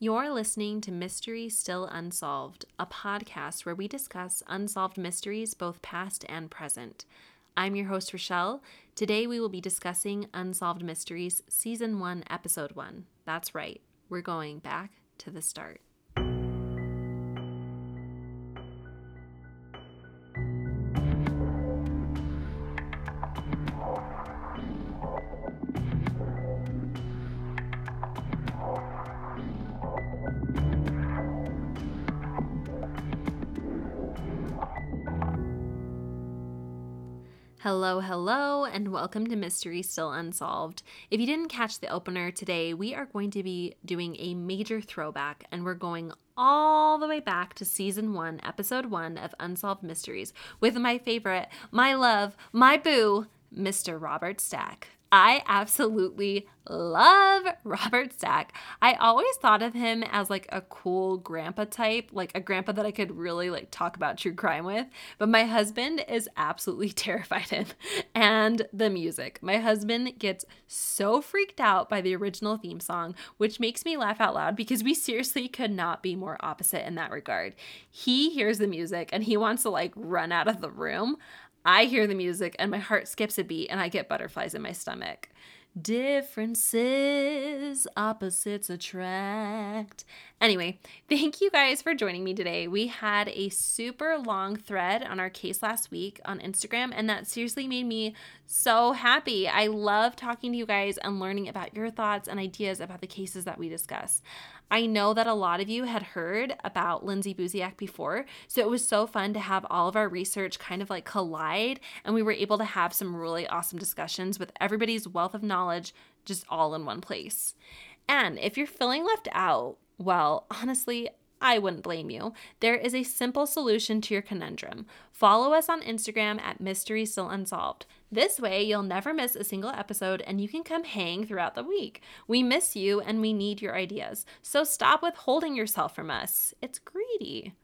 You're listening to Mystery Still Unsolved, a podcast where we discuss unsolved mysteries, both past and present. I'm your host, Rochelle. Today we will be discussing Unsolved Mysteries, Season 1, Episode 1. That's right, we're going back to the start. Hello, hello, and welcome to Mystery Still Unsolved. If you didn't catch the opener today, we are going to be doing a major throwback, and we're going all the way back to season one, episode one of Unsolved Mysteries with my favorite, my love, my boo, Mr. Robert Stack. I absolutely love Robert Stack. I always thought of him as like a cool grandpa type, like a grandpa that I could really like talk about true crime with. But my husband is absolutely terrified of him. And the music. My husband gets so freaked out by the original theme song, which makes me laugh out loud because we seriously could not be more opposite in that regard. He hears the music and he wants to like run out of the room. I hear the music and my heart skips a beat and I get butterflies in my stomach. Differences, opposites attract. Anyway, thank you guys for joining me today. We had a super long thread on our case last week on Instagram, and that seriously made me so happy. I love talking to you guys and learning about your thoughts and ideas about the cases that we discuss. I know that a lot of you had heard about Lindsay Buziak before, so it was so fun to have all of our research kind of like collide, and we were able to have some really awesome discussions with everybody's wealth of knowledge just all in one place. And if you're feeling left out, well, honestly, I wouldn't blame you. There is a simple solution to your conundrum. Follow us on Instagram at Mystery Still Unsolved. This way, you'll never miss a single episode and you can come hang throughout the week. We miss you and we need your ideas. So stop withholding yourself from us. It's greedy.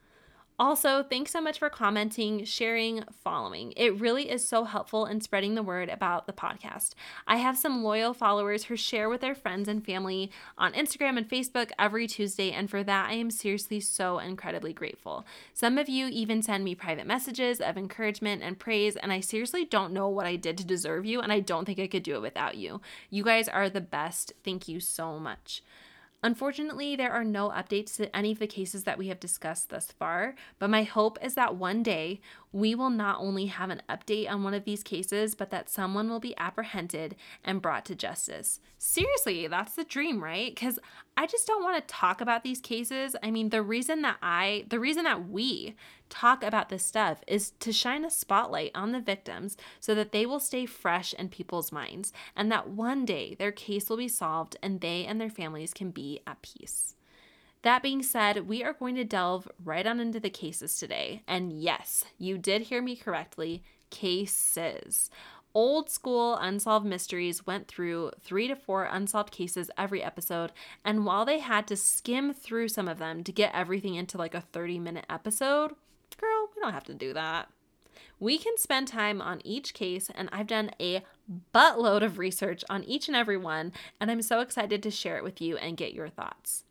Also, thanks so much for commenting, sharing, following. It really is so helpful in spreading the word about the podcast. I have some loyal followers who share with their friends and family on Instagram and Facebook every Tuesday, and for that, I am seriously so incredibly grateful. Some of you even send me private messages of encouragement and praise, and I seriously don't know what I did to deserve you, and I don't think I could do it without you. You guys are the best. Thank you so much. Unfortunately, there are no updates to any of the cases that we have discussed thus far, but my hope is that one day we will not only have an update on one of these cases, but that someone will be apprehended and brought to justice. Seriously, that's the dream, right? Because I just don't want to talk about these cases. I mean, the reason that I, the reason that we talk about this stuff is to shine a spotlight on the victims so that they will stay fresh in people's minds and that one day their case will be solved and they and their families can be at peace. That being said, we are going to delve right on into the cases today. And yes, you did hear me correctly cases old school unsolved mysteries went through three to four unsolved cases every episode. And while they had to skim through some of them to get everything into like a 30 minute episode, girl, we don't have to do that. We can spend time on each case, and I've done a buttload of research on each and every one, and I'm so excited to share it with you and get your thoughts.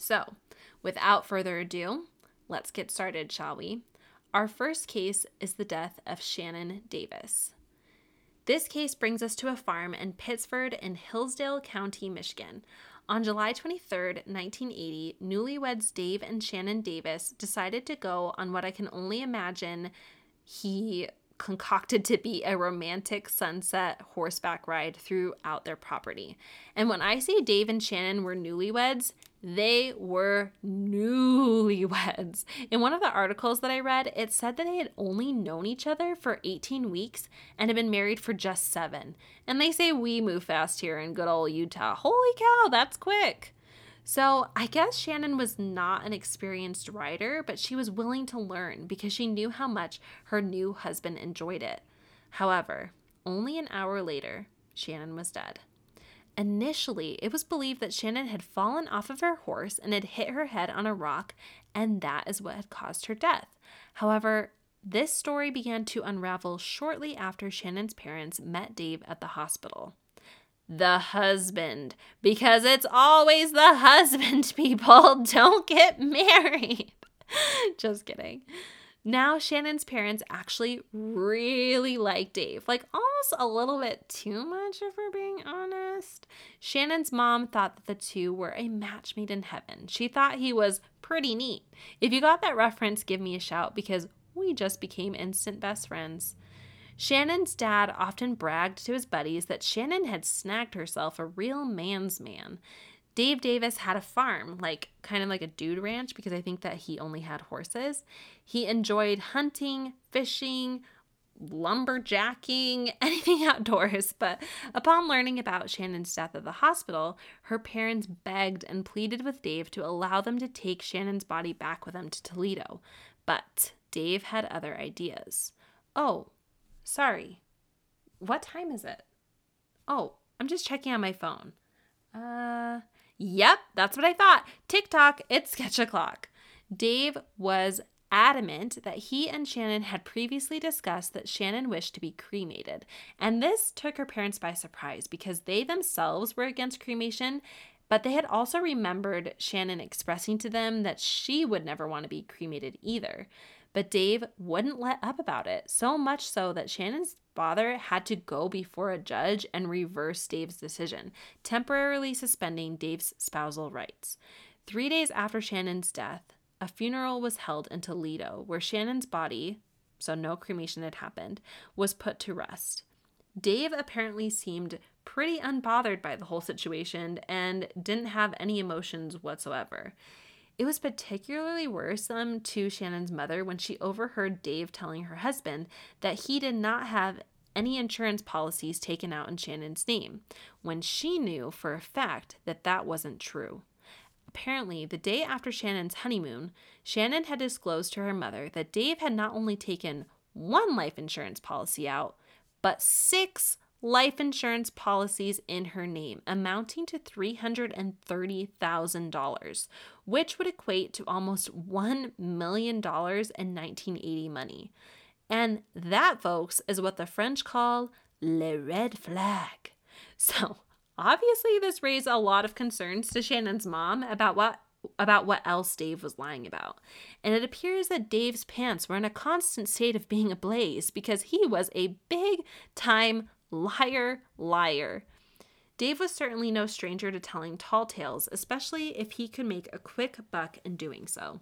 So, without further ado, let's get started, shall we? Our first case is the death of Shannon Davis. This case brings us to a farm in Pittsford in Hillsdale County, Michigan. On July 23, 1980, newlyweds Dave and Shannon Davis decided to go on what I can only imagine he concocted to be a romantic sunset horseback ride throughout their property. And when I say Dave and Shannon were newlyweds, they were newlyweds. In one of the articles that I read, it said that they had only known each other for 18 weeks and had been married for just seven. And they say we move fast here in good old Utah. Holy cow, that's quick. So I guess Shannon was not an experienced rider, but she was willing to learn because she knew how much her new husband enjoyed it. However, only an hour later, Shannon was dead. Initially, it was believed that Shannon had fallen off of her horse and had hit her head on a rock, and that is what had caused her death. However, this story began to unravel shortly after Shannon's parents met Dave at the hospital. the husband because it's always the husband, people. Don't get married. Just kidding. Now, Shannon's parents actually really like Dave, like almost a little bit too much, if we're being honest. Shannon's mom thought that the two were a match made in heaven. She thought he was pretty neat. If you got that reference, give me a shout because we just became instant best friends. Shannon's dad often bragged to his buddies that Shannon had snagged herself a real man's man. Dave Davis had a farm, like kind of like a dude ranch, because I think that he only had horses. He enjoyed hunting, fishing, lumberjacking, anything outdoors. But upon learning about Shannon's death at the hospital, her parents begged and pleaded with Dave to allow them to take Shannon's body back with them to Toledo. But Dave had other ideas. Oh, sorry. What time is it? Oh, I'm just checking on my phone. Uh, Yep, that's what I thought. TikTok, it's sketch o'clock. Dave was adamant that he and Shannon had previously discussed that Shannon wished to be cremated. And this took her parents by surprise because they themselves were against cremation, but they had also remembered Shannon expressing to them that she would never want to be cremated either. But Dave wouldn't let up about it, so much so that Shannon's father had to go before a judge and reverse Dave's decision, temporarily suspending Dave's spousal rights. Three days after Shannon's death, a funeral was held in Toledo where Shannon's body, so no cremation had happened, was put to rest. Dave apparently seemed pretty unbothered by the whole situation and didn't have any emotions whatsoever. It was particularly worrisome to Shannon's mother when she overheard Dave telling her husband that he did not have any insurance policies taken out in Shannon's name, when she knew for a fact that that wasn't true. Apparently, the day after Shannon's honeymoon, Shannon had disclosed to her mother that Dave had not only taken one life insurance policy out, but six life insurance policies in her name, amounting to $330,000, which would equate to almost $1 million in 1980 money. And that, folks, is what the French call le red flag. So, obviously, this raised a lot of concerns to Shannon's mom about what about what else Dave was lying about. And it appears that Dave's pants were in a constant state of being ablaze because he was a big time Liar, liar. Dave was certainly no stranger to telling tall tales, especially if he could make a quick buck in doing so.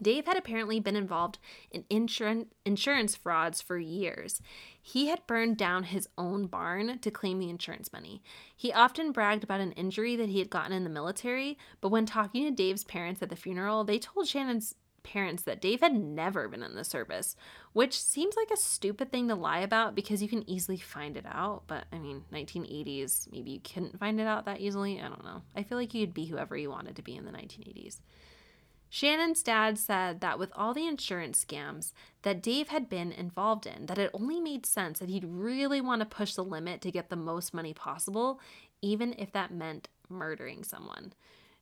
Dave had apparently been involved in insurance, frauds for years. He had burned down his own barn to claim the insurance money. He often bragged about an injury that he had gotten in the military, but when talking to Dave's parents at the funeral, they told Shannon's parents that Dave had never been in the service, which seems like a stupid thing to lie about because you can easily find it out. But I mean, 1980s, maybe you couldn't find it out that easily. I don't know. I feel like you'd be whoever you wanted to be in the 1980s. Shannon's dad said that with all the insurance scams that Dave had been involved in, that it only made sense that he'd really want to push the limit to get the most money possible, even if that meant murdering someone.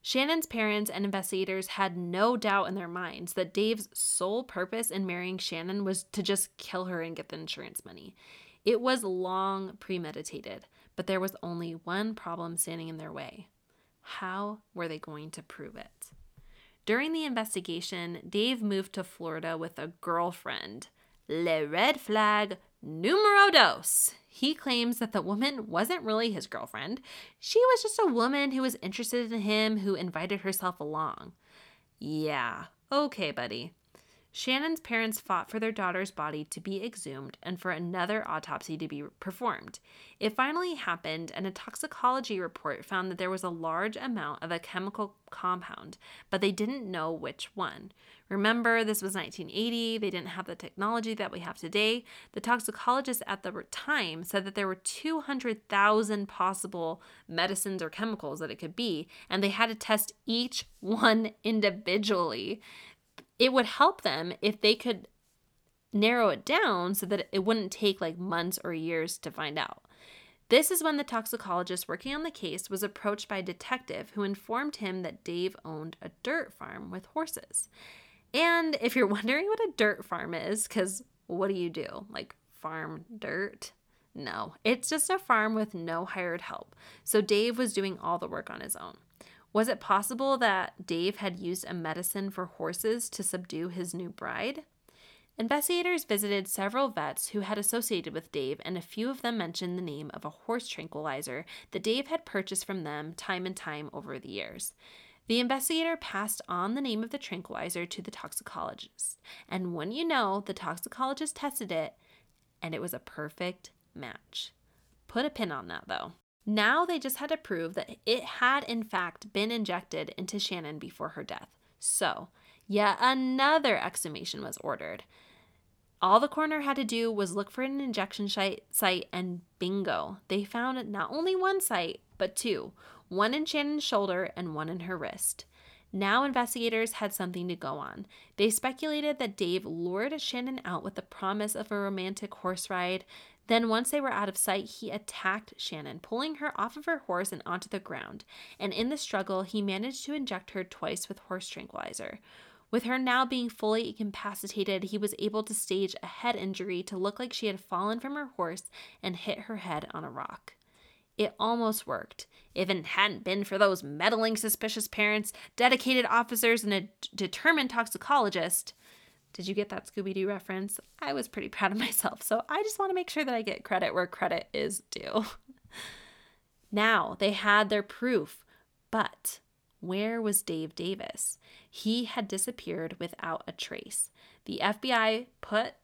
Shannon's parents and investigators had no doubt in their minds that Dave's sole purpose in marrying Shannon was to just kill her and get the insurance money. It was long premeditated, but there was only one problem standing in their way. How were they going to prove it? During the investigation, Dave moved to Florida with a girlfriend. Le red flag numero dos. He claims that the woman wasn't really his girlfriend. She was just a woman who was interested in him who invited herself along. Yeah, okay, buddy. Shannon's parents fought for their daughter's body to be exhumed and for another autopsy to be performed. It finally happened, and a toxicology report found that there was a large amount of a chemical compound, but they didn't know which one. Remember, this was 1980, they didn't have the technology that we have today. The toxicologist at the time said that there were 200,000 possible medicines or chemicals that it could be, and they had to test each one individually it would help them if they could narrow it down so that it wouldn't take like months or years to find out. This is when the toxicologist working on the case was approached by a detective who informed him that Dave owned a dirt farm with horses. And if you're wondering what a dirt farm is, because what do you do? Like farm dirt? No, it's just a farm with no hired help. So Dave was doing all the work on his own. Was it possible that Dave had used a medicine for horses to subdue his new bride? Investigators visited several vets who had associated with Dave, and a few of them mentioned the name of a horse tranquilizer that Dave had purchased from them time and time over the years. The investigator passed on the name of the tranquilizer to the toxicologist, and when you know, the toxicologist tested it, and it was a perfect match. Put a pin on that though. Now they just had to prove that it had in fact been injected into Shannon before her death. So, yet another exhumation was ordered. All the coroner had to do was look for an injection site, and bingo, they found not only one site, but two one in Shannon's shoulder and one in her wrist. Now investigators had something to go on. They speculated that Dave lured Shannon out with the promise of a romantic horse ride. Then, once they were out of sight, he attacked Shannon, pulling her off of her horse and onto the ground. And in the struggle, he managed to inject her twice with horse tranquilizer. With her now being fully incapacitated, he was able to stage a head injury to look like she had fallen from her horse and hit her head on a rock. It almost worked. If it hadn't been for those meddling, suspicious parents, dedicated officers, and a determined toxicologist. Did you get that Scooby Doo reference? I was pretty proud of myself, so I just want to make sure that I get credit where credit is due. now they had their proof, but where was Dave Davis? He had disappeared without a trace. The FBI put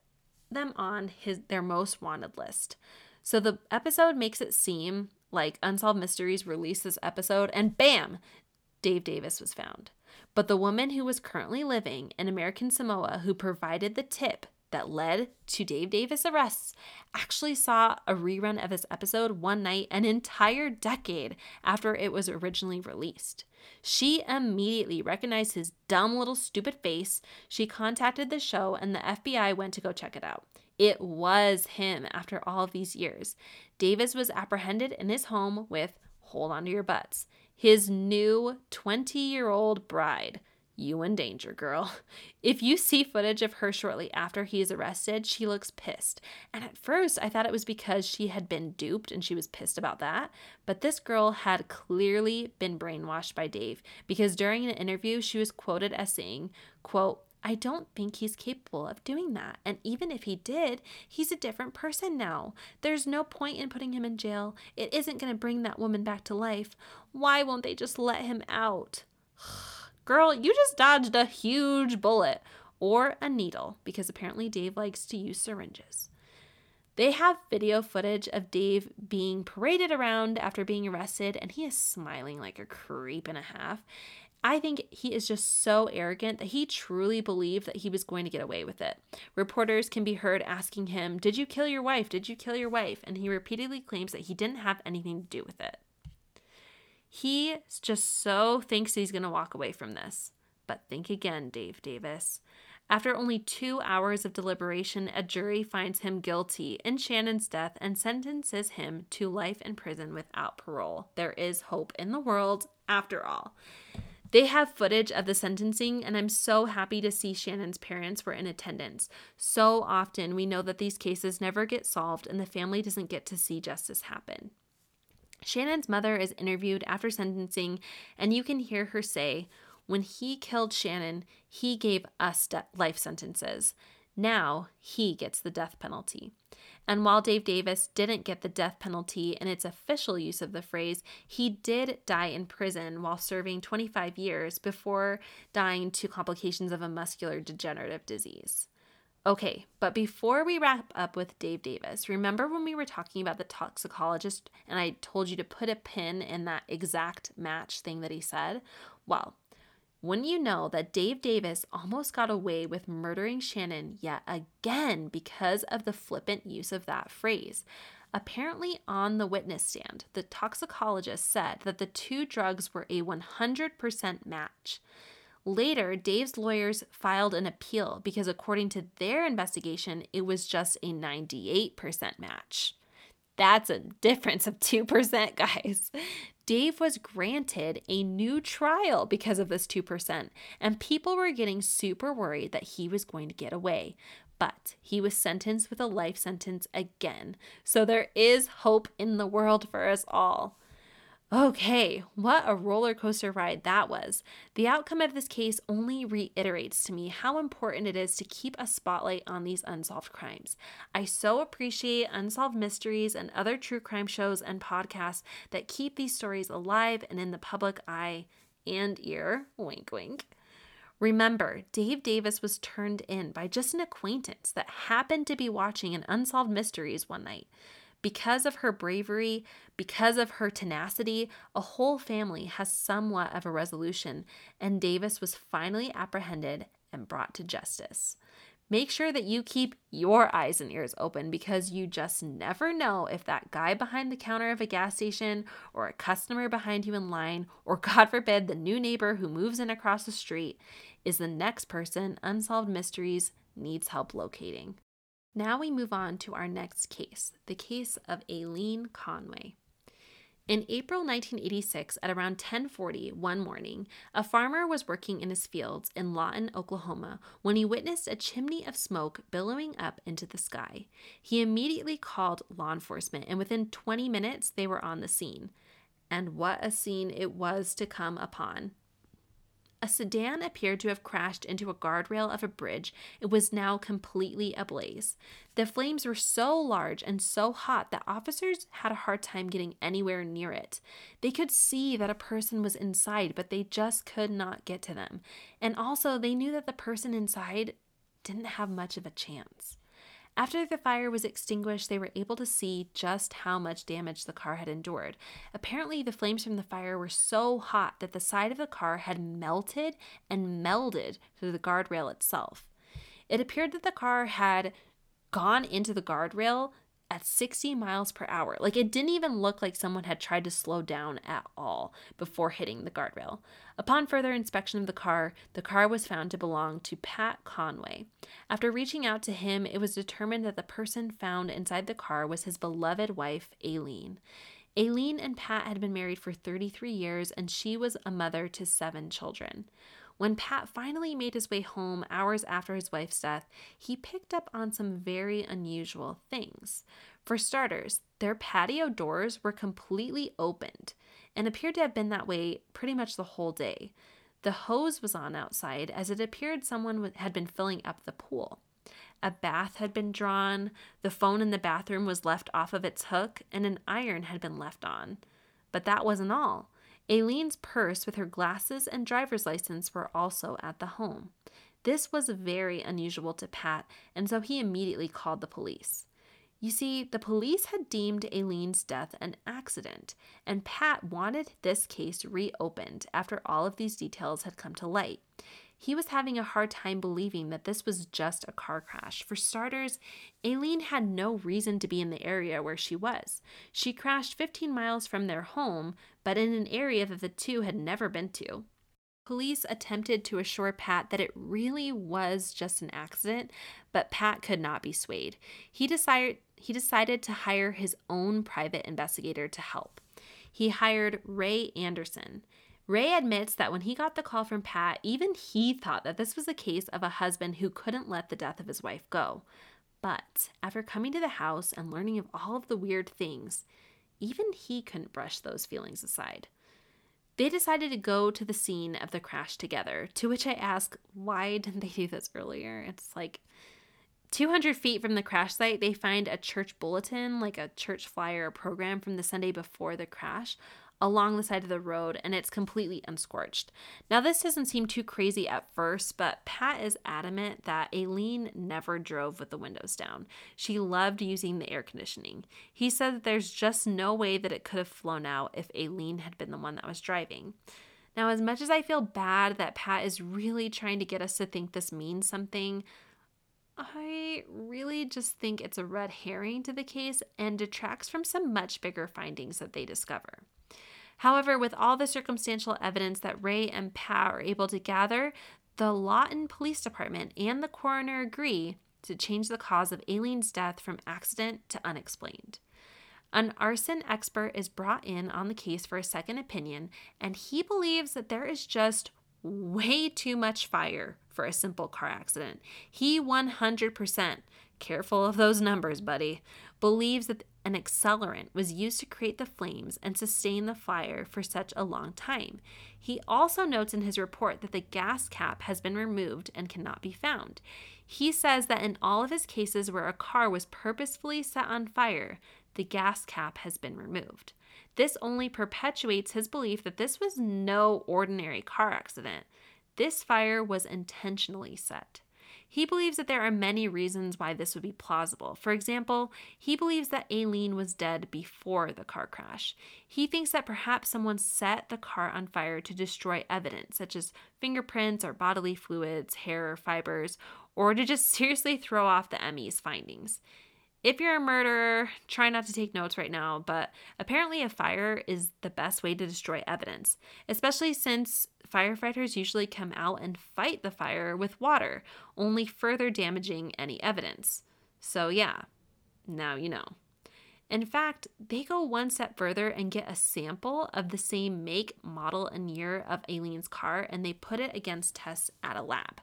them on his their most wanted list. So the episode makes it seem like Unsolved Mysteries released this episode and bam, Dave Davis was found. But the woman who was currently living in American Samoa who provided the tip that led to Dave Davis arrests actually saw a rerun of this episode one night an entire decade after it was originally released. She immediately recognized his dumb little stupid face. She contacted the show and the FBI went to go check it out. It was him after all of these years. Davis was apprehended in his home with, hold on to your butts, his new 20 year old bride. You in danger, girl. If you see footage of her shortly after he is arrested, she looks pissed. And at first, I thought it was because she had been duped and she was pissed about that. But this girl had clearly been brainwashed by Dave because during an interview, she was quoted as saying, quote, I don't think he's capable of doing that. And even if he did, he's a different person now. There's no point in putting him in jail. It isn't going to bring that woman back to life. Why won't they just let him out? Girl, you just dodged a huge bullet or a needle because apparently Dave likes to use syringes. They have video footage of Dave being paraded around after being arrested, and he is smiling like a creep and a half. I think he is just so arrogant that he truly believed that he was going to get away with it. Reporters can be heard asking him, Did you kill your wife? Did you kill your wife? And he repeatedly claims that he didn't have anything to do with it. He just so thinks he's going to walk away from this. But think again, Dave Davis. After only two hours of deliberation, a jury finds him guilty in Shannon's death and sentences him to life in prison without parole. There is hope in the world, after all. They have footage of the sentencing, and I'm so happy to see Shannon's parents were in attendance. So often, we know that these cases never get solved, and the family doesn't get to see justice happen. Shannon's mother is interviewed after sentencing, and you can hear her say, When he killed Shannon, he gave us life sentences. Now he gets the death penalty. And while Dave Davis didn't get the death penalty in its official use of the phrase, he did die in prison while serving 25 years before dying to complications of a muscular degenerative disease. Okay, but before we wrap up with Dave Davis, remember when we were talking about the toxicologist and I told you to put a pin in that exact match thing that he said? Well, wouldn't you know that Dave Davis almost got away with murdering Shannon yet again because of the flippant use of that phrase? Apparently, on the witness stand, the toxicologist said that the two drugs were a 100% match. Later, Dave's lawyers filed an appeal because, according to their investigation, it was just a 98% match. That's a difference of 2%, guys. Dave was granted a new trial because of this 2%, and people were getting super worried that he was going to get away. but he was sentenced with a life sentence again. So there is hope in the world for us all. Okay, what a roller coaster ride that was. The outcome of this case only reiterates to me how important it is to keep a spotlight on these unsolved crimes. I so appreciate Unsolved Mysteries and other true crime shows and podcasts that keep these stories alive and in the public eye and ear. Wink, wink. Remember, Dave Davis was turned in by just an acquaintance that happened to be watching an Unsolved Mysteries one night. Because of her bravery, because of her tenacity, a whole family has somewhat of a resolution, and Davis was finally apprehended and brought to justice. Make sure that you keep your eyes and ears open because you just never know if that guy behind the counter of a gas station or a customer behind you in line, or God forbid, the new neighbor who moves in across the street, is the next person Unsolved Mysteries needs help locating. Now we move on to our next case, the case of Aileen Conway. In April 1986, at around 10:40 one morning, a farmer was working in his fields in Lawton, Oklahoma, when he witnessed a chimney of smoke billowing up into the sky. He immediately called law enforcement, and within 20 minutes, they were on the scene. And what a scene it was to come upon. A sedan appeared to have crashed into a guardrail of a bridge. It was now completely ablaze. The flames were so large and so hot that officers had a hard time getting anywhere near it. They could see that a person was inside, but they just could not get to them. And also, they knew that the person inside didn't have much of a chance. After the fire was extinguished, they were able to see just how much damage the car had endured. Apparently, the flames from the fire were so hot that the side of the car had melted and melded through the guardrail itself. It appeared that the car had gone into the guardrail at 60 miles per hour. Like it didn't even look like someone had tried to slow down at all before hitting the guardrail. Upon further inspection of the car, the car was found to belong to Pat Conway. After reaching out to him, it was determined that the person found inside the car was his beloved wife, Aileen. Aileen and Pat had been married for 33 years, and she was a mother to seven children. When Pat finally made his way home hours after his wife's death, he picked up on some very unusual things. For starters, their patio doors were completely opened and appeared to have been that way pretty much the whole day. The hose was on outside as it appeared someone had been filling up the pool. A bath had been drawn, the phone in the bathroom was left off of its hook, and an iron had been left on. But that wasn't all. Aileen's purse with her glasses and driver's license were also at the home. This was very unusual to Pat, and so he immediately called the police. You see, the police had deemed Aileen's death an accident, and Pat wanted this case reopened after all of these details had come to light. He was having a hard time believing that this was just a car crash. For starters, Aileen had no reason to be in the area where she was. She crashed 15 miles from their home, but in an area that the two had never been to. Police attempted to assure Pat that it really was just an accident, but Pat could not be swayed. He decided he decided to hire his own private investigator to help. He hired Ray Anderson. Ray admits that when he got the call from Pat, even he thought that this was a case of a husband who couldn't let the death of his wife go. But after coming to the house and learning of all of the weird things, even he couldn't brush those feelings aside. They decided to go to the scene of the crash together, to which I ask, why didn't they do this earlier? It's like 200 feet from the crash site, they find a church bulletin, like a church flyer program from the Sunday before the crash, along the side of the road and it's completely unscorched. Now, this doesn't seem too crazy at first, but Pat is adamant that Aileen never drove with the windows down. She loved using the air conditioning. He said that there's just no way that it could have flown out if Aileen had been the one that was driving. Now, as much as I feel bad that Pat is really trying to get us to think this means something, I really just think it's a red herring to the case and detracts from some much bigger findings that they discover. However, with all the circumstantial evidence that Ray and Pat are able to gather, the Lawton Police Department and the coroner agree to change the cause of Aileen's death from accident to unexplained. An arson expert is brought in on the case for a second opinion, and he believes that there is just way too much fire for a simple car accident. He 100%, careful of those numbers, buddy, believes that an accelerant was used to create the flames and sustain the fire for such a long time. He also notes in his report that the gas cap has been removed and cannot be found. He says that in all of his cases where a car was purposefully set on fire, the gas cap has been removed. This only perpetuates his belief that this was no ordinary car accident. This fire was intentionally set. He believes that there are many reasons why this would be plausible. For example, he believes that Aileen was dead before the car crash. He thinks that perhaps someone set the car on fire to destroy evidence, such as fingerprints or bodily fluids, hair or fibers, or to just seriously throw off the ME's findings. If you're a murderer, try not to take notes right now, but apparently a fire is the best way to destroy evidence, especially since firefighters usually come out and fight the fire with water, only further damaging any evidence. So, yeah, now you know. In fact, they go one step further and get a sample of the same make, model, and year of Aileen's car and they put it against tests at a lab.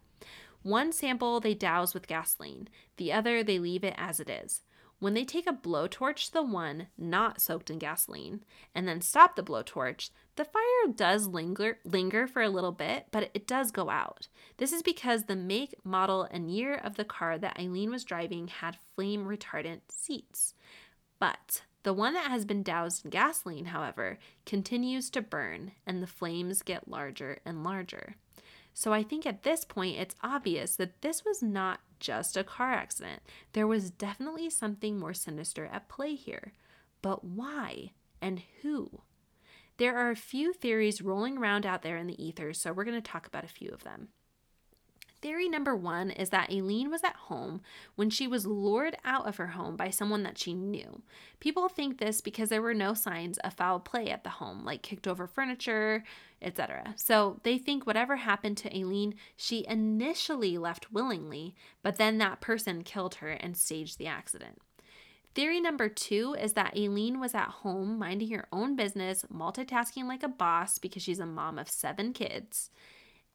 One sample they douse with gasoline, the other they leave it as it is. When they take a blowtorch to the one not soaked in gasoline and then stop the blowtorch, the fire does linger linger for a little bit, but it does go out. This is because the make, model, and year of the car that Eileen was driving had flame retardant seats. But the one that has been doused in gasoline, however, continues to burn and the flames get larger and larger. So I think at this point it's obvious that this was not just a car accident. There was definitely something more sinister at play here. But why and who? There are a few theories rolling around out there in the ether, so we're going to talk about a few of them. Theory number one is that Aileen was at home when she was lured out of her home by someone that she knew. People think this because there were no signs of foul play at the home, like kicked over furniture, etc. So they think whatever happened to Aileen, she initially left willingly, but then that person killed her and staged the accident. Theory number two is that Aileen was at home minding her own business, multitasking like a boss because she's a mom of seven kids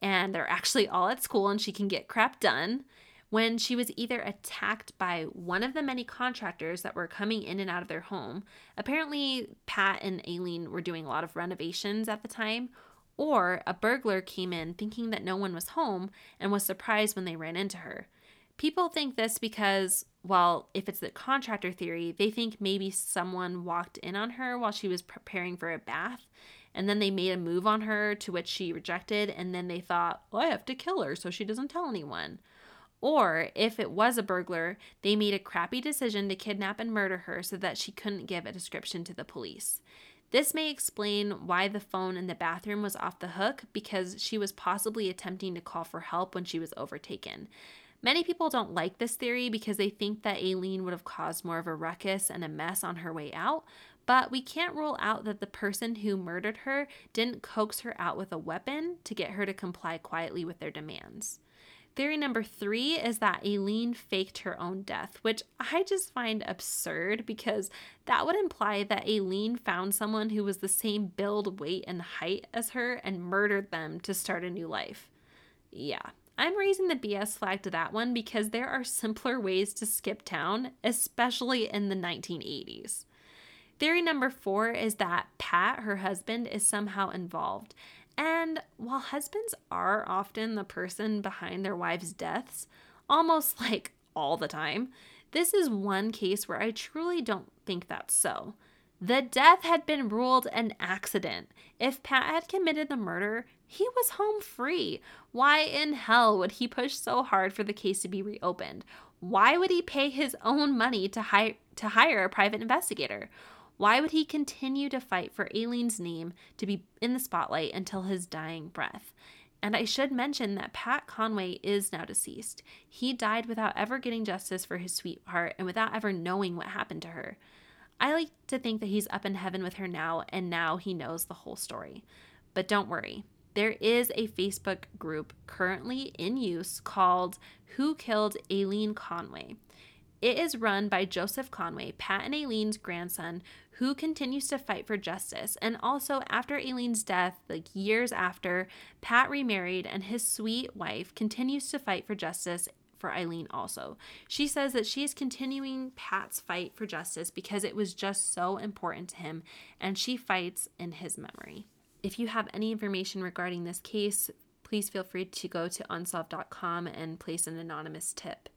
and they're actually all at school and she can get crap done when she was either attacked by one of the many contractors that were coming in and out of their home. Apparently, Pat and Aileen were doing a lot of renovations at the time, or a burglar came in thinking that no one was home and was surprised when they ran into her. People think this because, well, if it's the contractor theory, they think maybe someone walked in on her while she was preparing for a bath and then they made a move on her to which she rejected and then they thought well, i have to kill her so she doesn't tell anyone or if it was a burglar they made a crappy decision to kidnap and murder her so that she couldn't give a description to the police this may explain why the phone in the bathroom was off the hook because she was possibly attempting to call for help when she was overtaken. Many people don't like this theory because they think that Aileen would have caused more of a ruckus and a mess on her way out, but we can't rule out that the person who murdered her didn't coax her out with a weapon to get her to comply quietly with their demands. Theory number three is that Aileen faked her own death, which I just find absurd because that would imply that Aileen found someone who was the same build, weight, and height as her and murdered them to start a new life. Yeah, I'm raising the BS flag to that one because there are simpler ways to skip town, especially in the 1980s. Theory number four is that Pat, her husband, is somehow involved. And while husbands are often the person behind their wives' deaths, almost like all the time, this is one case where I truly don't think that's so. The death had been ruled an accident. If Pat had committed the murder, he was home free. Why in hell would he push so hard for the case to be reopened? Why would he pay his own money to hire to hire a private investigator? Why would he continue to fight for Aileen's name to be in the spotlight until his dying breath? And I should mention that Pat Conway is now deceased. He died without ever getting justice for his sweetheart and without ever knowing what happened to her. I like to think that he's up in heaven with her now, and now he knows the whole story. But don't worry, there is a Facebook group currently in use called Who Killed Aileen Conway. It is run by Joseph Conway, Pat and Aileen's grandson, who continues to fight for justice. And also, after Aileen's death, like years after, Pat remarried and his sweet wife continues to fight for justice for Eileen also. She says that she is continuing Pat's fight for justice because it was just so important to him and she fights in his memory. If you have any information regarding this case, please feel free to go to unsolved.com and place an anonymous tip.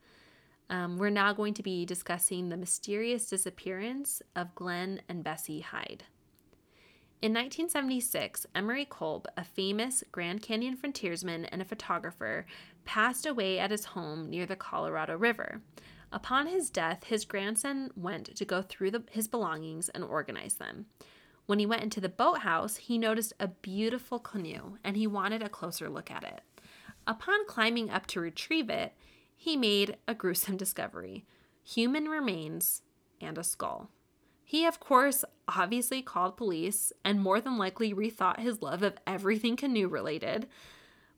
Um, we're now going to be discussing the mysterious disappearance of Glenn and Bessie Hyde. In 1976, Emery Kolb, a famous Grand Canyon frontiersman and a photographer, passed away at his home near the Colorado River. Upon his death, his grandson went to go through the, his belongings and organize them. When he went into the boathouse, he noticed a beautiful canoe and he wanted a closer look at it. Upon climbing up to retrieve it, he made a gruesome discovery human remains and a skull. He, of course, obviously called police and more than likely rethought his love of everything canoe related.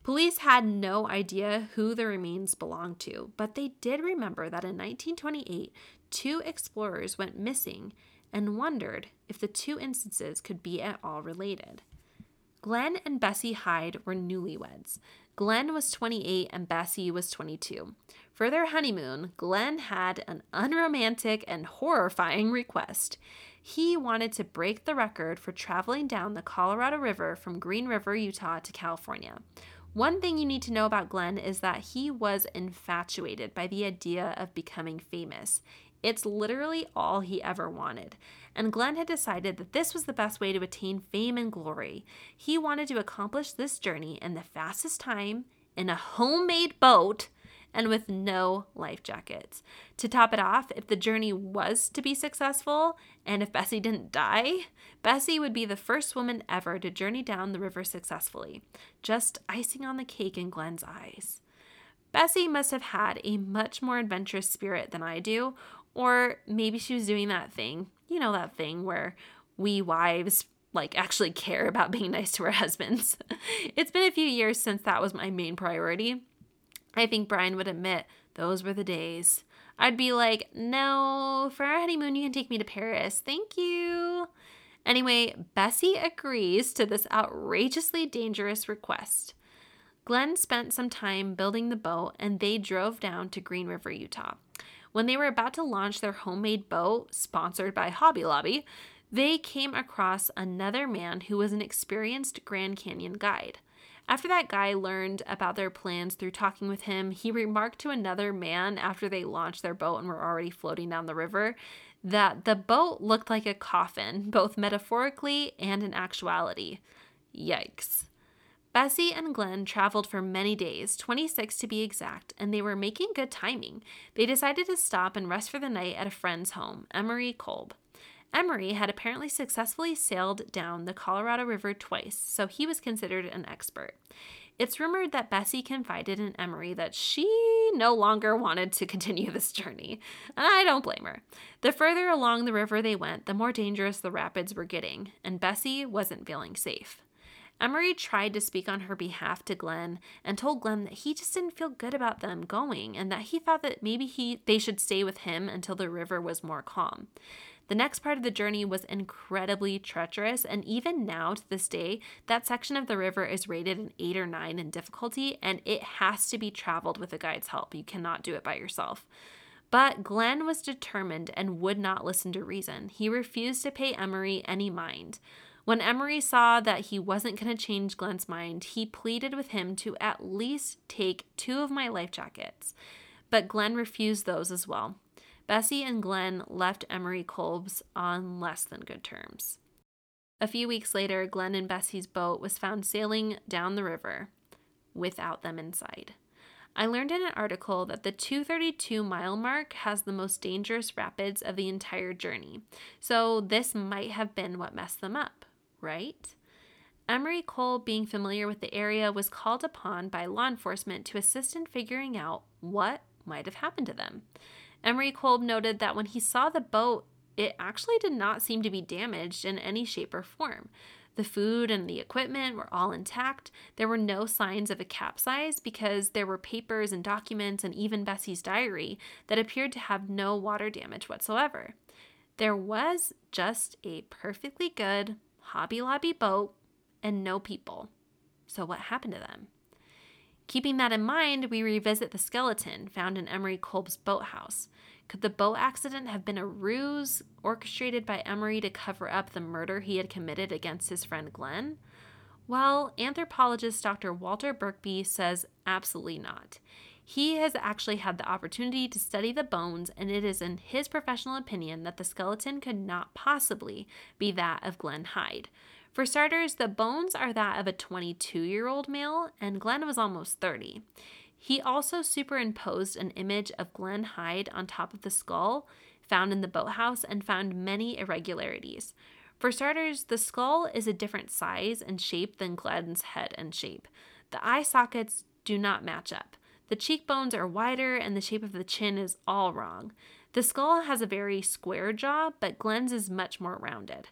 Police had no idea who the remains belonged to, but they did remember that in 1928, two explorers went missing and wondered if the two instances could be at all related. Glenn and Bessie Hyde were newlyweds. Glenn was 28 and Bessie was 22. For their honeymoon, Glenn had an unromantic and horrifying request. He wanted to break the record for traveling down the Colorado River from Green River, Utah to California. One thing you need to know about Glenn is that he was infatuated by the idea of becoming famous. It's literally all he ever wanted. And Glenn had decided that this was the best way to attain fame and glory. He wanted to accomplish this journey in the fastest time in a homemade boat and with no life jackets. To top it off, if the journey was to be successful and if Bessie didn't die, Bessie would be the first woman ever to journey down the river successfully. Just icing on the cake in Glenn's eyes. Bessie must have had a much more adventurous spirit than I do, or maybe she was doing that thing, you know, that thing where we wives like actually care about being nice to our husbands. it's been a few years since that was my main priority. I think Brian would admit those were the days. I'd be like, no, for our honeymoon, you can take me to Paris. Thank you. Anyway, Bessie agrees to this outrageously dangerous request. Glenn spent some time building the boat and they drove down to Green River, Utah. When they were about to launch their homemade boat, sponsored by Hobby Lobby, they came across another man who was an experienced Grand Canyon guide. After that guy learned about their plans through talking with him, he remarked to another man after they launched their boat and were already floating down the river that the boat looked like a coffin, both metaphorically and in actuality. Yikes. Bessie and Glenn traveled for many days, 26 to be exact, and they were making good timing. They decided to stop and rest for the night at a friend's home, Emery Kolb. Emery had apparently successfully sailed down the Colorado River twice, so he was considered an expert. It's rumored that Bessie confided in Emery that she no longer wanted to continue this journey, I don't blame her. The further along the river they went, the more dangerous the rapids were getting, and Bessie wasn't feeling safe. Emery tried to speak on her behalf to Glenn and told Glenn that he just didn't feel good about them going and that he thought that maybe he they should stay with him until the river was more calm. The next part of the journey was incredibly treacherous, and even now to this day, that section of the river is rated an 8 or 9 in difficulty, and it has to be traveled with a guide's help. You cannot do it by yourself. But Glenn was determined and would not listen to reason. He refused to pay Emery any mind. When Emery saw that he wasn't going to change Glenn's mind, he pleaded with him to at least take two of my life jackets. But Glenn refused those as well. Bessie and Glenn left Emery Kolb's on less than good terms. A few weeks later, Glenn and Bessie's boat was found sailing down the river without them inside. I learned in an article that the 232 mile mark has the most dangerous rapids of the entire journey, so this might have been what messed them up right? Emery Kolb, being familiar with the area, was called upon by law enforcement to assist in figuring out what might have happened to them. Emery Kolb noted that when he saw the boat, it actually did not seem to be damaged in any shape or form. The food and the equipment were all intact. There were no signs of a capsize because there were papers and documents and even Bessie's diary that appeared to have no water damage whatsoever. There was just a perfectly good Hobby Lobby boat and no people. So, what happened to them? Keeping that in mind, we revisit the skeleton found in Emery Kolb's boathouse. Could the boat accident have been a ruse orchestrated by Emery to cover up the murder he had committed against his friend Glenn? Well, anthropologist Dr. Walter Birkby says absolutely not. He has actually had the opportunity to study the bones, and it is in his professional opinion that the skeleton could not possibly be that of Glen Hyde. For starters, the bones are that of a 22 year old male, and Glen was almost 30. He also superimposed an image of Glen Hyde on top of the skull found in the boathouse and found many irregularities. For starters, the skull is a different size and shape than Glen's head and shape. The eye sockets do not match up. The cheekbones are wider and the shape of the chin is all wrong. The skull has a very square jaw, but Glen's is much more rounded.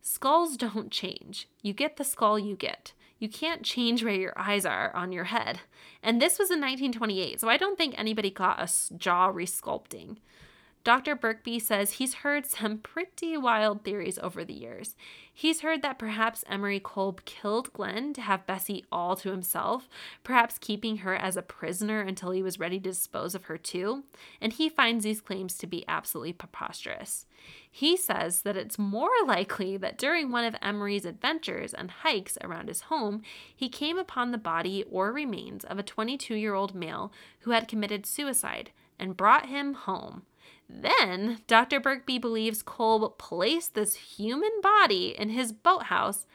Skulls don't change. You get the skull you get. You can't change where your eyes are on your head. And this was in 1928, so I don't think anybody got a jaw resculpting. Dr. Birkby says he's heard some pretty wild theories over the years. He's heard that perhaps Emery Kolb killed Glen to have Bessie all to himself, perhaps keeping her as a prisoner until he was ready to dispose of her too, and he finds these claims to be absolutely preposterous. He says that it's more likely that during one of Emery's adventures and hikes around his home, he came upon the body or remains of a 22 year old male who had committed suicide and brought him home. Then, Dr. Birkby believes Kolb placed this human body in his boathouse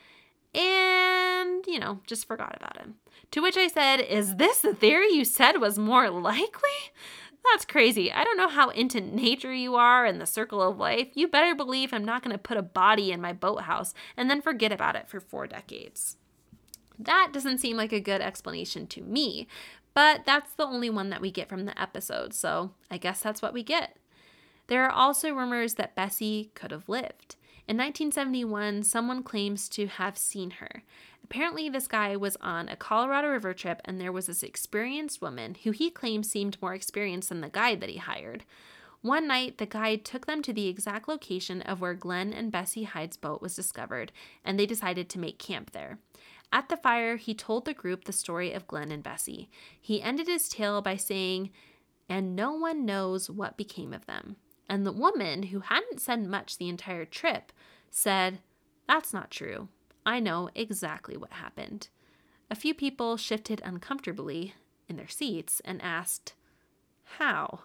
and, you know, just forgot about him. To which I said, Is this the theory you said was more likely? That's crazy. I don't know how into nature you are and the circle of life. You better believe I'm not going to put a body in my boathouse and then forget about it for four decades. That doesn't seem like a good explanation to me, but that's the only one that we get from the episode, so I guess that's what we get. There are also rumors that Bessie could have lived. In 1971, someone claims to have seen her. Apparently, this guy was on a Colorado River trip, and there was this experienced woman who he claimed seemed more experienced than the guide that he hired. One night, the guide took them to the exact location of where Glen and Bessie Hyde's boat was discovered, and they decided to make camp there. At the fire, he told the group the story of Glen and Bessie. He ended his tale by saying, And no one knows what became of them. And the woman, who hadn't said much the entire trip, said, That's not true. I know exactly what happened. A few people shifted uncomfortably in their seats and asked, How?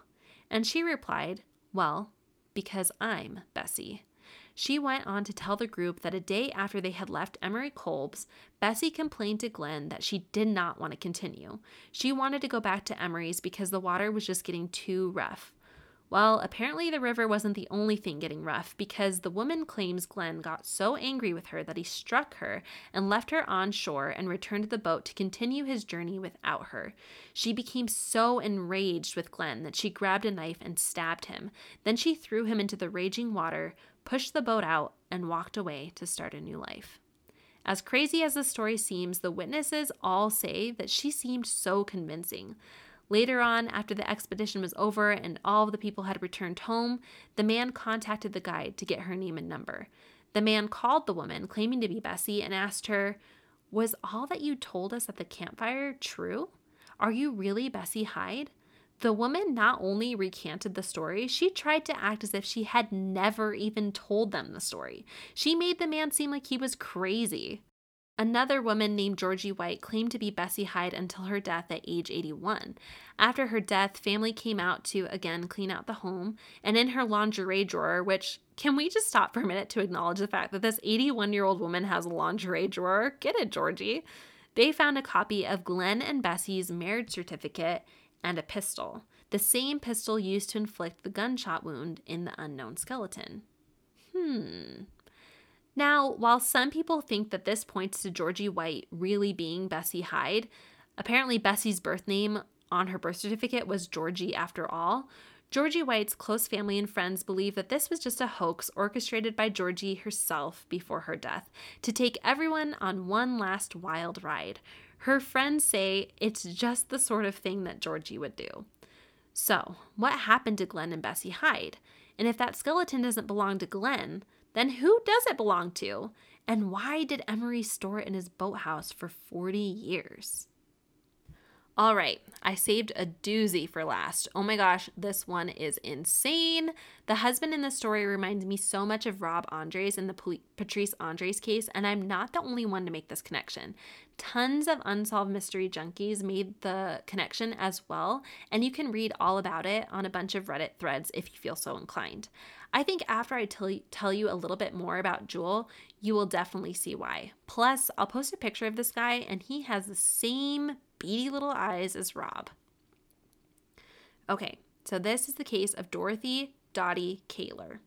And she replied, Well, because I'm Bessie. She went on to tell the group that a day after they had left Emery Kolb's, Bessie complained to Glen that she did not want to continue. She wanted to go back to Emery's because the water was just getting too rough. Well, apparently the river wasn't the only thing getting rough because the woman claims Glen got so angry with her that he struck her and left her on shore and returned to the boat to continue his journey without her. She became so enraged with Glen that she grabbed a knife and stabbed him. Then she threw him into the raging water, pushed the boat out, and walked away to start a new life. As crazy as the story seems, the witnesses all say that she seemed so convincing. Later on, after the expedition was over and all of the people had returned home, the man contacted the guide to get her name and number. The man called the woman, claiming to be Bessie, and asked her, Was all that you told us at the campfire true? Are you really Bessie Hyde? The woman not only recanted the story, she tried to act as if she had never even told them the story. She made the man seem like he was crazy. Another woman named Georgie White claimed to be Bessie Hyde until her death at age 81. After her death, family came out to again clean out the home, and in her lingerie drawer, which can we just stop for a minute to acknowledge the fact that this 81 year old woman has a lingerie drawer? Get it, Georgie. They found a copy of Glen and Bessie's marriage certificate and a pistol, the same pistol used to inflict the gunshot wound in the unknown skeleton. Hmm. Now, while some people think that this points to Georgie White really being Bessie Hyde, apparently Bessie's birth name on her birth certificate was Georgie after all. Georgie White's close family and friends believe that this was just a hoax orchestrated by Georgie herself before her death to take everyone on one last wild ride. Her friends say it's just the sort of thing that Georgie would do. So, what happened to Glen and Bessie Hyde? And if that skeleton doesn't belong to Glen, then who does it belong to? And why did Emery store it in his boathouse for 40 years? All right, I saved a doozy for last. Oh my gosh, this one is insane. The husband in the story reminds me so much of Rob Andres in the Patrice Andres case, and I'm not the only one to make this connection. Tons of unsolved mystery junkies made the connection as well, and you can read all about it on a bunch of Reddit threads if you feel so inclined. I think after I tell you, tell you a little bit more about Jewel, you will definitely see why. Plus, I'll post a picture of this guy, and he has the same beady little eyes as Rob. Okay, so this is the case of Dorothy Dottie Kaler.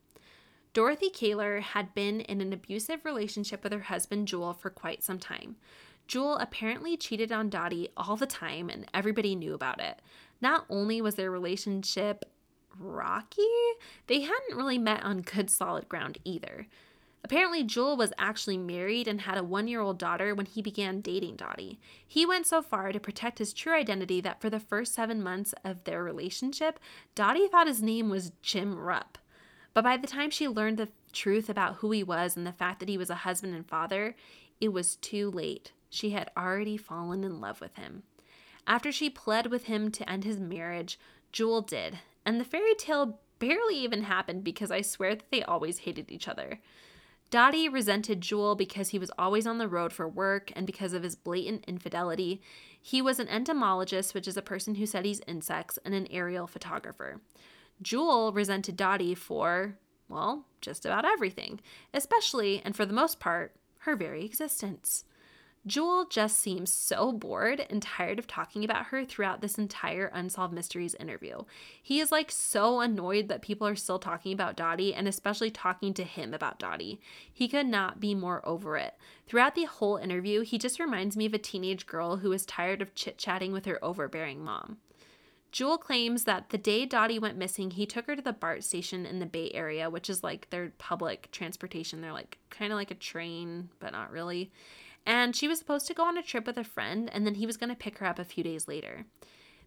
Dorothy Kaler had been in an abusive relationship with her husband Jewel for quite some time. Jewel apparently cheated on Dottie all the time, and everybody knew about it. Not only was their relationship rocky, they hadn't really met on good solid ground either. Apparently, Jewel was actually married and had a one year old daughter when he began dating Dottie. He went so far to protect his true identity that for the first seven months of their relationship, Dottie thought his name was Jim Rupp. But by the time she learned the truth about who he was and the fact that he was a husband and father, it was too late. She had already fallen in love with him. After she pled with him to end his marriage, Jewel did, and the fairy tale barely even happened because I swear that they always hated each other. Dottie resented Jewel because he was always on the road for work and because of his blatant infidelity. He was an entomologist, which is a person who studies insects, and an aerial photographer. Jewel resented Dottie for, well, just about everything, especially, and for the most part, her very existence. Jewel just seems so bored and tired of talking about her throughout this entire Unsolved Mysteries interview. He is like so annoyed that people are still talking about Dottie and especially talking to him about Dottie. He could not be more over it. Throughout the whole interview, he just reminds me of a teenage girl who is tired of chit chatting with her overbearing mom. Jewel claims that the day Dottie went missing, he took her to the BART station in the Bay Area, which is like their public transportation. They're like kind of like a train, but not really. And she was supposed to go on a trip with a friend, and then he was going to pick her up a few days later.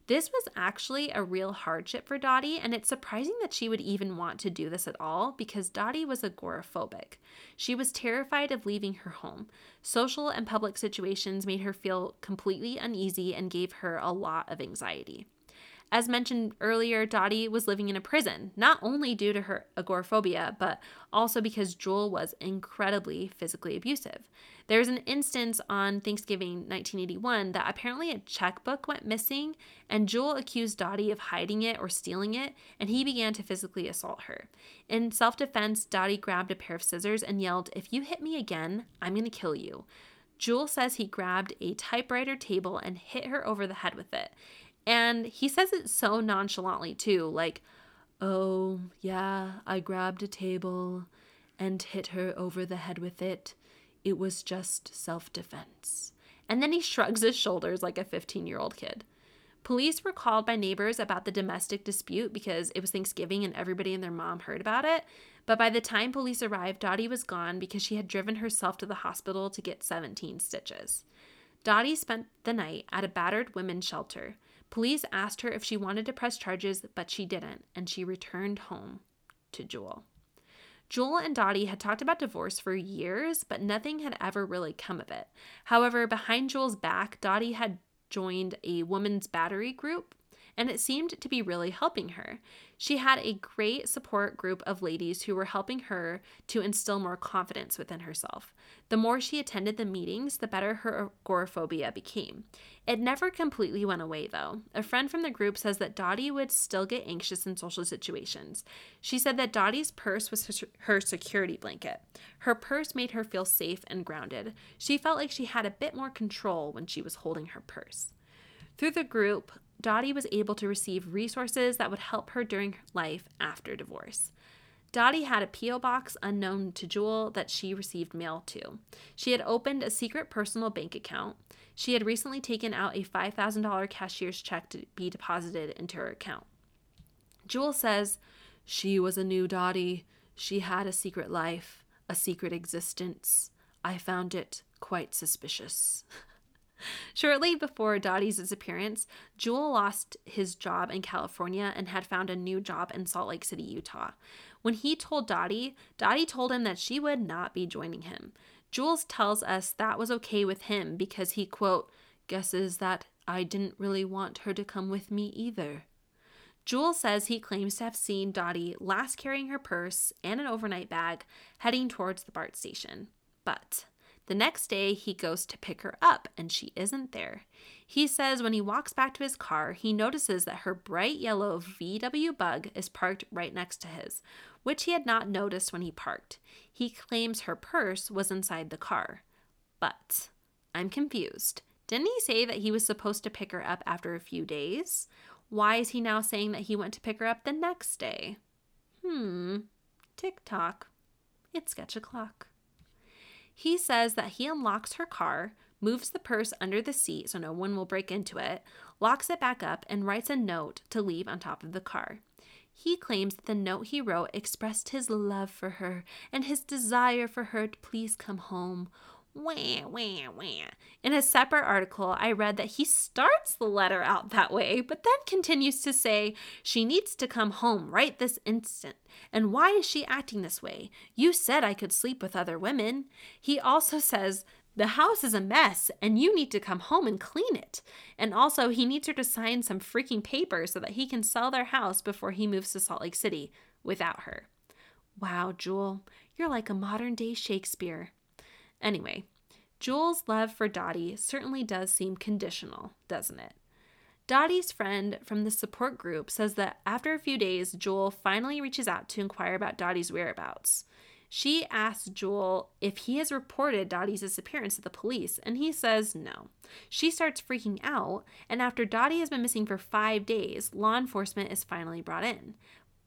This was actually a real hardship for Dottie, and it's surprising that she would even want to do this at all because Dottie was agoraphobic. She was terrified of leaving her home. Social and public situations made her feel completely uneasy and gave her a lot of anxiety. As mentioned earlier, Dottie was living in a prison, not only due to her agoraphobia, but also because Jewel was incredibly physically abusive. There's an instance on Thanksgiving 1981 that apparently a checkbook went missing, and Jewel accused Dottie of hiding it or stealing it, and he began to physically assault her. In self defense, Dottie grabbed a pair of scissors and yelled, If you hit me again, I'm going to kill you. Jewel says he grabbed a typewriter table and hit her over the head with it. And he says it so nonchalantly, too, like, Oh, yeah, I grabbed a table and hit her over the head with it. It was just self defense. And then he shrugs his shoulders like a 15 year old kid. Police were called by neighbors about the domestic dispute because it was Thanksgiving and everybody and their mom heard about it. But by the time police arrived, Dottie was gone because she had driven herself to the hospital to get 17 stitches. Dottie spent the night at a battered women's shelter. Police asked her if she wanted to press charges, but she didn't, and she returned home to Jewel. Jewel and Dottie had talked about divorce for years, but nothing had ever really come of it. However, behind Jewel's back, Dottie had joined a women's battery group and it seemed to be really helping her. She had a great support group of ladies who were helping her to instill more confidence within herself. The more she attended the meetings, the better her agoraphobia became. It never completely went away, though. A friend from the group says that Dottie would still get anxious in social situations. She said that Dottie's purse was her security blanket. Her purse made her feel safe and grounded. She felt like she had a bit more control when she was holding her purse. Through the group, Dottie was able to receive resources that would help her during life after divorce. Dottie had a P.O. box unknown to Jewel that she received mail to. She had opened a secret personal bank account. She had recently taken out a $5,000 cashier's check to be deposited into her account. Jewel says, She was a new Dottie. She had a secret life, a secret existence. I found it quite suspicious. Shortly before Dottie's disappearance, Jewel lost his job in California and had found a new job in Salt Lake City, Utah. When he told Dottie, Dottie told him that she would not be joining him. Jules tells us that was okay with him because he, quote, guesses that I didn't really want her to come with me either. Jules says he claims to have seen Dottie last carrying her purse and an overnight bag heading towards the BART station. But the next day, he goes to pick her up and she isn't there. He says when he walks back to his car, he notices that her bright yellow VW bug is parked right next to his, which he had not noticed when he parked. He claims her purse was inside the car. But I'm confused. Didn't he say that he was supposed to pick her up after a few days? Why is he now saying that he went to pick her up the next day? Hmm. Tick tock. It's sketch o'clock. He says that he unlocks her car, moves the purse under the seat so no one will break into it, locks it back up, and writes a note to leave on top of the car. He claims that the note he wrote expressed his love for her and his desire for her to please come home. Wah, wah, wah. In a separate article, I read that he starts the letter out that way, but then continues to say, She needs to come home right this instant. And why is she acting this way? You said I could sleep with other women. He also says, the house is a mess and you need to come home and clean it. And also, he needs her to sign some freaking papers so that he can sell their house before he moves to Salt Lake City without her. Wow, Jewel, you're like a modern day Shakespeare. Anyway, Jewel's love for Dottie certainly does seem conditional, doesn't it? Dottie's friend from the support group says that after a few days, Jewel finally reaches out to inquire about Dottie's whereabouts. She asks Jewel if he has reported Dottie's disappearance to the police, and he says no. She starts freaking out, and after Dottie has been missing for five days, law enforcement is finally brought in.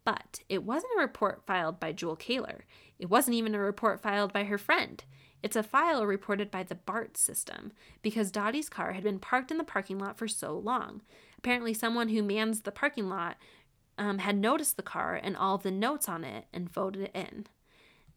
But it wasn't a report filed by Jewel Kaler. It wasn't even a report filed by her friend. It's a file reported by the BART system because Dottie's car had been parked in the parking lot for so long. Apparently, someone who mans the parking lot um, had noticed the car and all the notes on it and voted it in.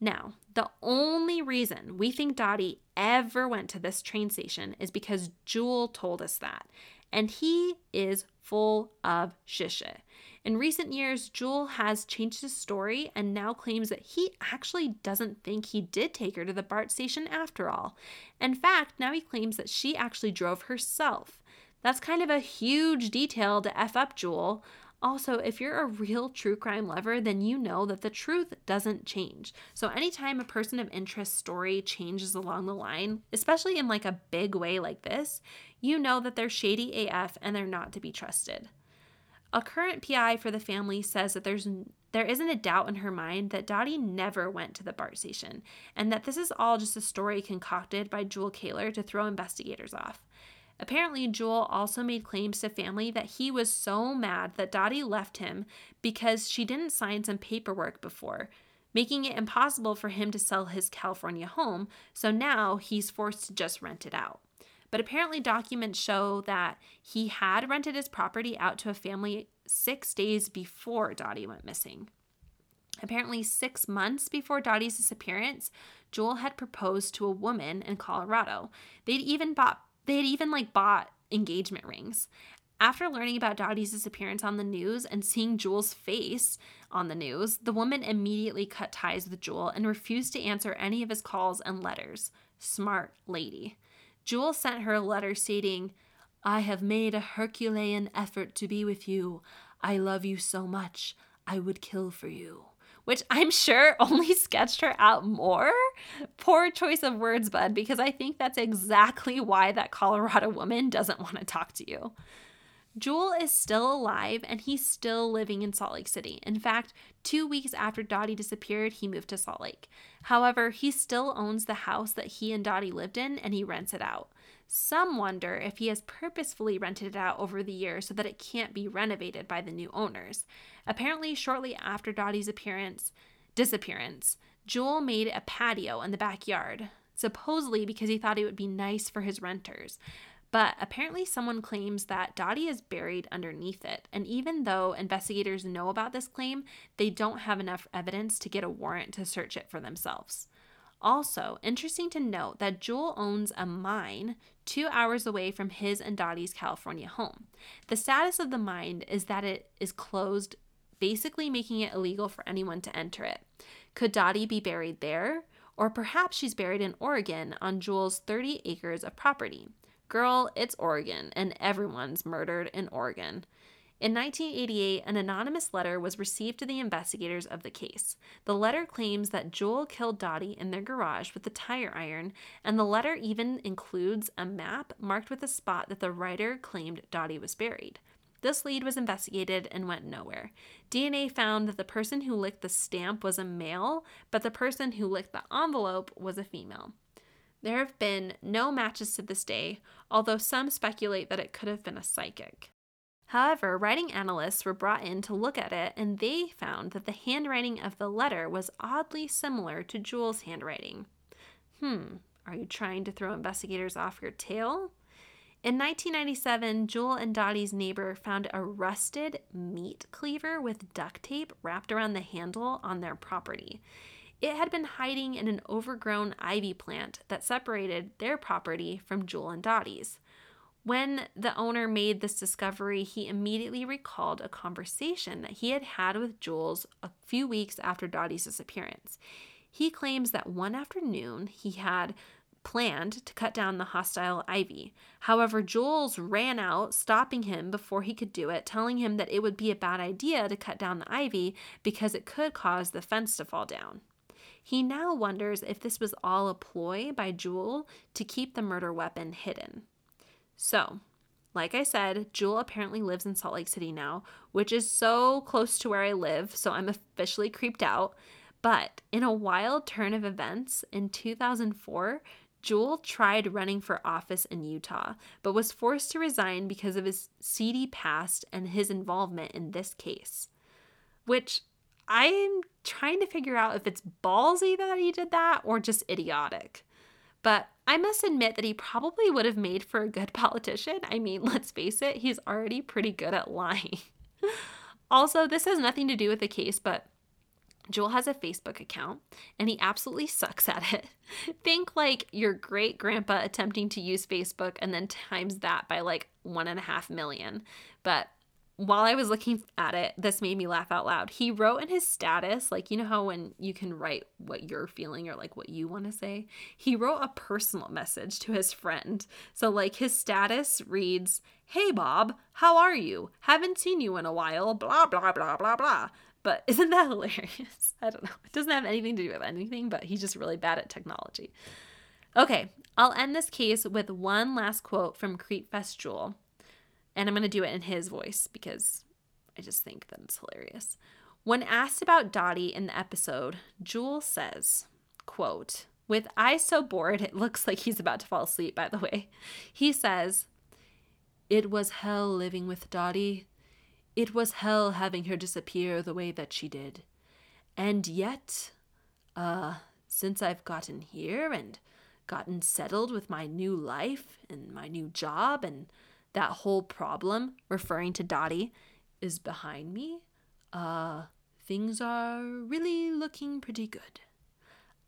Now, the only reason we think Dottie ever went to this train station is because Jewel told us that. And he is full of shisha. In recent years, Jewel has changed his story and now claims that he actually doesn't think he did take her to the BART station after all. In fact, now he claims that she actually drove herself. That's kind of a huge detail to F up Jewel. Also, if you're a real true crime lover, then you know that the truth doesn't change. So, anytime a person of interest story changes along the line, especially in like a big way like this, you know that they're shady AF and they're not to be trusted. A current PI for the family says that there's there isn't a doubt in her mind that Dottie never went to the BART station, and that this is all just a story concocted by Jewel Kaler to throw investigators off. Apparently, Jewel also made claims to family that he was so mad that Dottie left him because she didn't sign some paperwork before, making it impossible for him to sell his California home, so now he's forced to just rent it out. But apparently, documents show that he had rented his property out to a family six days before Dottie went missing. Apparently, six months before Dottie's disappearance, Jewel had proposed to a woman in Colorado. They'd even bought they had even like bought engagement rings. After learning about Dottie's disappearance on the news and seeing Jewel's face on the news, the woman immediately cut ties with Jewel and refused to answer any of his calls and letters. Smart lady. Jewel sent her a letter stating, I have made a Herculean effort to be with you. I love you so much, I would kill for you which I'm sure only sketched her out more. Poor choice of words, bud, because I think that's exactly why that Colorado woman doesn't want to talk to you. Jewel is still alive and he's still living in Salt Lake City. In fact, two weeks after Dottie disappeared, he moved to Salt Lake. However, he still owns the house that he and Dottie lived in and he rents it out. Some wonder if he has purposefully rented it out over the years so that it can't be renovated by the new owners. Apparently, shortly after Dottie's appearance, disappearance, Jewel made a patio in the backyard, supposedly because he thought it would be nice for his renters. But apparently, someone claims that Dottie is buried underneath it. And even though investigators know about this claim, they don't have enough evidence to get a warrant to search it for themselves. Also, interesting to note that Jewel owns a mine two hours away from his and Dottie's California home. The status of the mine is that it is closed, basically making it illegal for anyone to enter it. Could Dottie be buried there? Or perhaps she's buried in Oregon on Jewel's 30 acres of property. Girl, it's Oregon, and everyone's murdered in Oregon. In 1988, an anonymous letter was received to the investigators of the case. The letter claims that Joel killed Dottie in their garage with a tire iron, and the letter even includes a map marked with a spot that the writer claimed Dottie was buried. This lead was investigated and went nowhere. DNA found that the person who licked the stamp was a male, but the person who licked the envelope was a female. There have been no matches to this day, although some speculate that it could have been a psychic. However, writing analysts were brought in to look at it, and they found that the handwriting of the letter was oddly similar to Jewel's handwriting. Hmm, are you trying to throw investigators off your tail? In 1997, Jewel and Dottie's neighbor found a rusted meat cleaver with duct tape wrapped around the handle on their property. It had been hiding in an overgrown ivy plant that separated their property from Jewel and Dottie's. When the owner made this discovery, he immediately recalled a conversation that he had had with Jules a few weeks after Dottie's disappearance. He claims that one afternoon he had planned to cut down the hostile ivy. However, Jules ran out, stopping him before he could do it, telling him that it would be a bad idea to cut down the ivy because it could cause the fence to fall down. He now wonders if this was all a ploy by Jewel to keep the murder weapon hidden. So, like I said, Jewel apparently lives in Salt Lake City now, which is so close to where I live, so I'm officially creeped out. But in a wild turn of events, in 2004, Jewel tried running for office in Utah, but was forced to resign because of his seedy past and his involvement in this case. Which I'm trying to figure out if it's ballsy that he did that or just idiotic. But I must admit that he probably would have made for a good politician. I mean, let's face it, he's already pretty good at lying. also, this has nothing to do with the case, but Jewel has a Facebook account and he absolutely sucks at it. Think like your great grandpa attempting to use Facebook and then times that by like one and a half million. But while I was looking at it, this made me laugh out loud. He wrote in his status, like, you know how when you can write what you're feeling or like what you want to say? He wrote a personal message to his friend. So, like, his status reads, Hey, Bob, how are you? Haven't seen you in a while, blah, blah, blah, blah, blah. But isn't that hilarious? I don't know. It doesn't have anything to do with anything, but he's just really bad at technology. Okay, I'll end this case with one last quote from Creepfest Jewel. And I'm going to do it in his voice because I just think that it's hilarious. When asked about Dottie in the episode, Jewel says, quote, with eyes so bored it looks like he's about to fall asleep, by the way. He says, It was hell living with Dottie. It was hell having her disappear the way that she did. And yet, uh, since I've gotten here and gotten settled with my new life and my new job and that whole problem, referring to Dottie, is behind me, uh, things are really looking pretty good.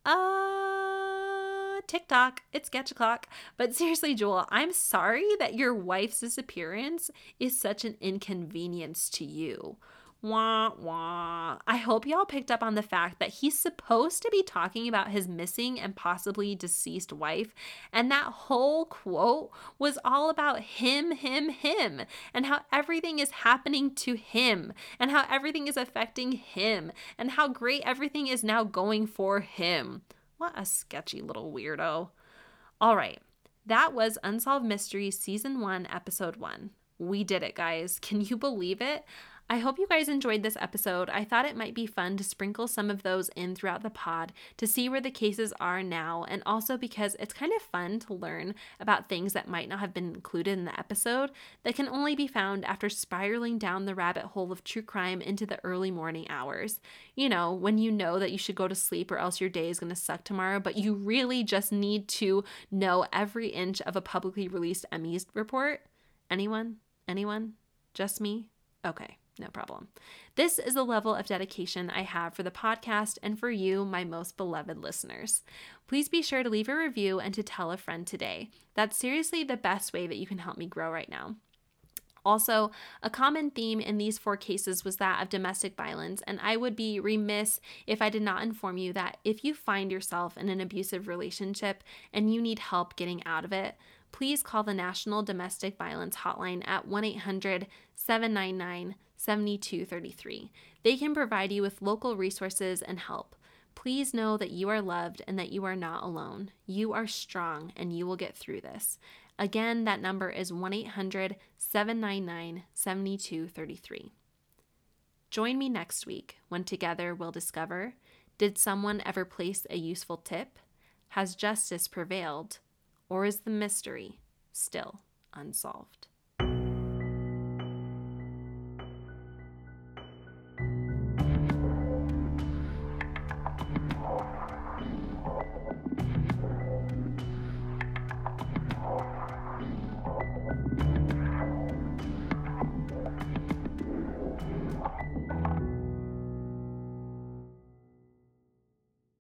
Uh, TikTok, it's sketch o'clock. But seriously, Jewel, I'm sorry that your wife's disappearance is such an inconvenience to you. Wah, wah. I hope y'all picked up on the fact that he's supposed to be talking about his missing and possibly deceased wife. And that whole quote was all about him, him, him, and how everything is happening to him, and how everything is affecting him, and how great everything is now going for him. What a sketchy little weirdo. All right, that was Unsolved Mysteries Season 1, Episode 1. We did it, guys. Can you believe it? I hope you guys enjoyed this episode. I thought it might be fun to sprinkle some of those in throughout the pod to see where the cases are now, and also because it's kind of fun to learn about things that might not have been included in the episode that can only be found after spiraling down the rabbit hole of true crime into the early morning hours. You know, when you know that you should go to sleep or else your day is going to suck tomorrow, but you really just need to know every inch of a publicly released Emmys report. Anyone? Anyone? Just me? Okay. No problem. This is the level of dedication I have for the podcast and for you, my most beloved listeners. Please be sure to leave a review and to tell a friend today. That's seriously the best way that you can help me grow right now. Also, a common theme in these four cases was that of domestic violence, and I would be remiss if I did not inform you that if you find yourself in an abusive relationship and you need help getting out of it, please call the National Domestic Violence Hotline at 1 800 799 7233. They can provide you with local resources and help. Please know that you are loved and that you are not alone. You are strong and you will get through this. Again, that number is 1 800 799 7233. Join me next week when together we'll discover did someone ever place a useful tip? Has justice prevailed? Or is the mystery still unsolved?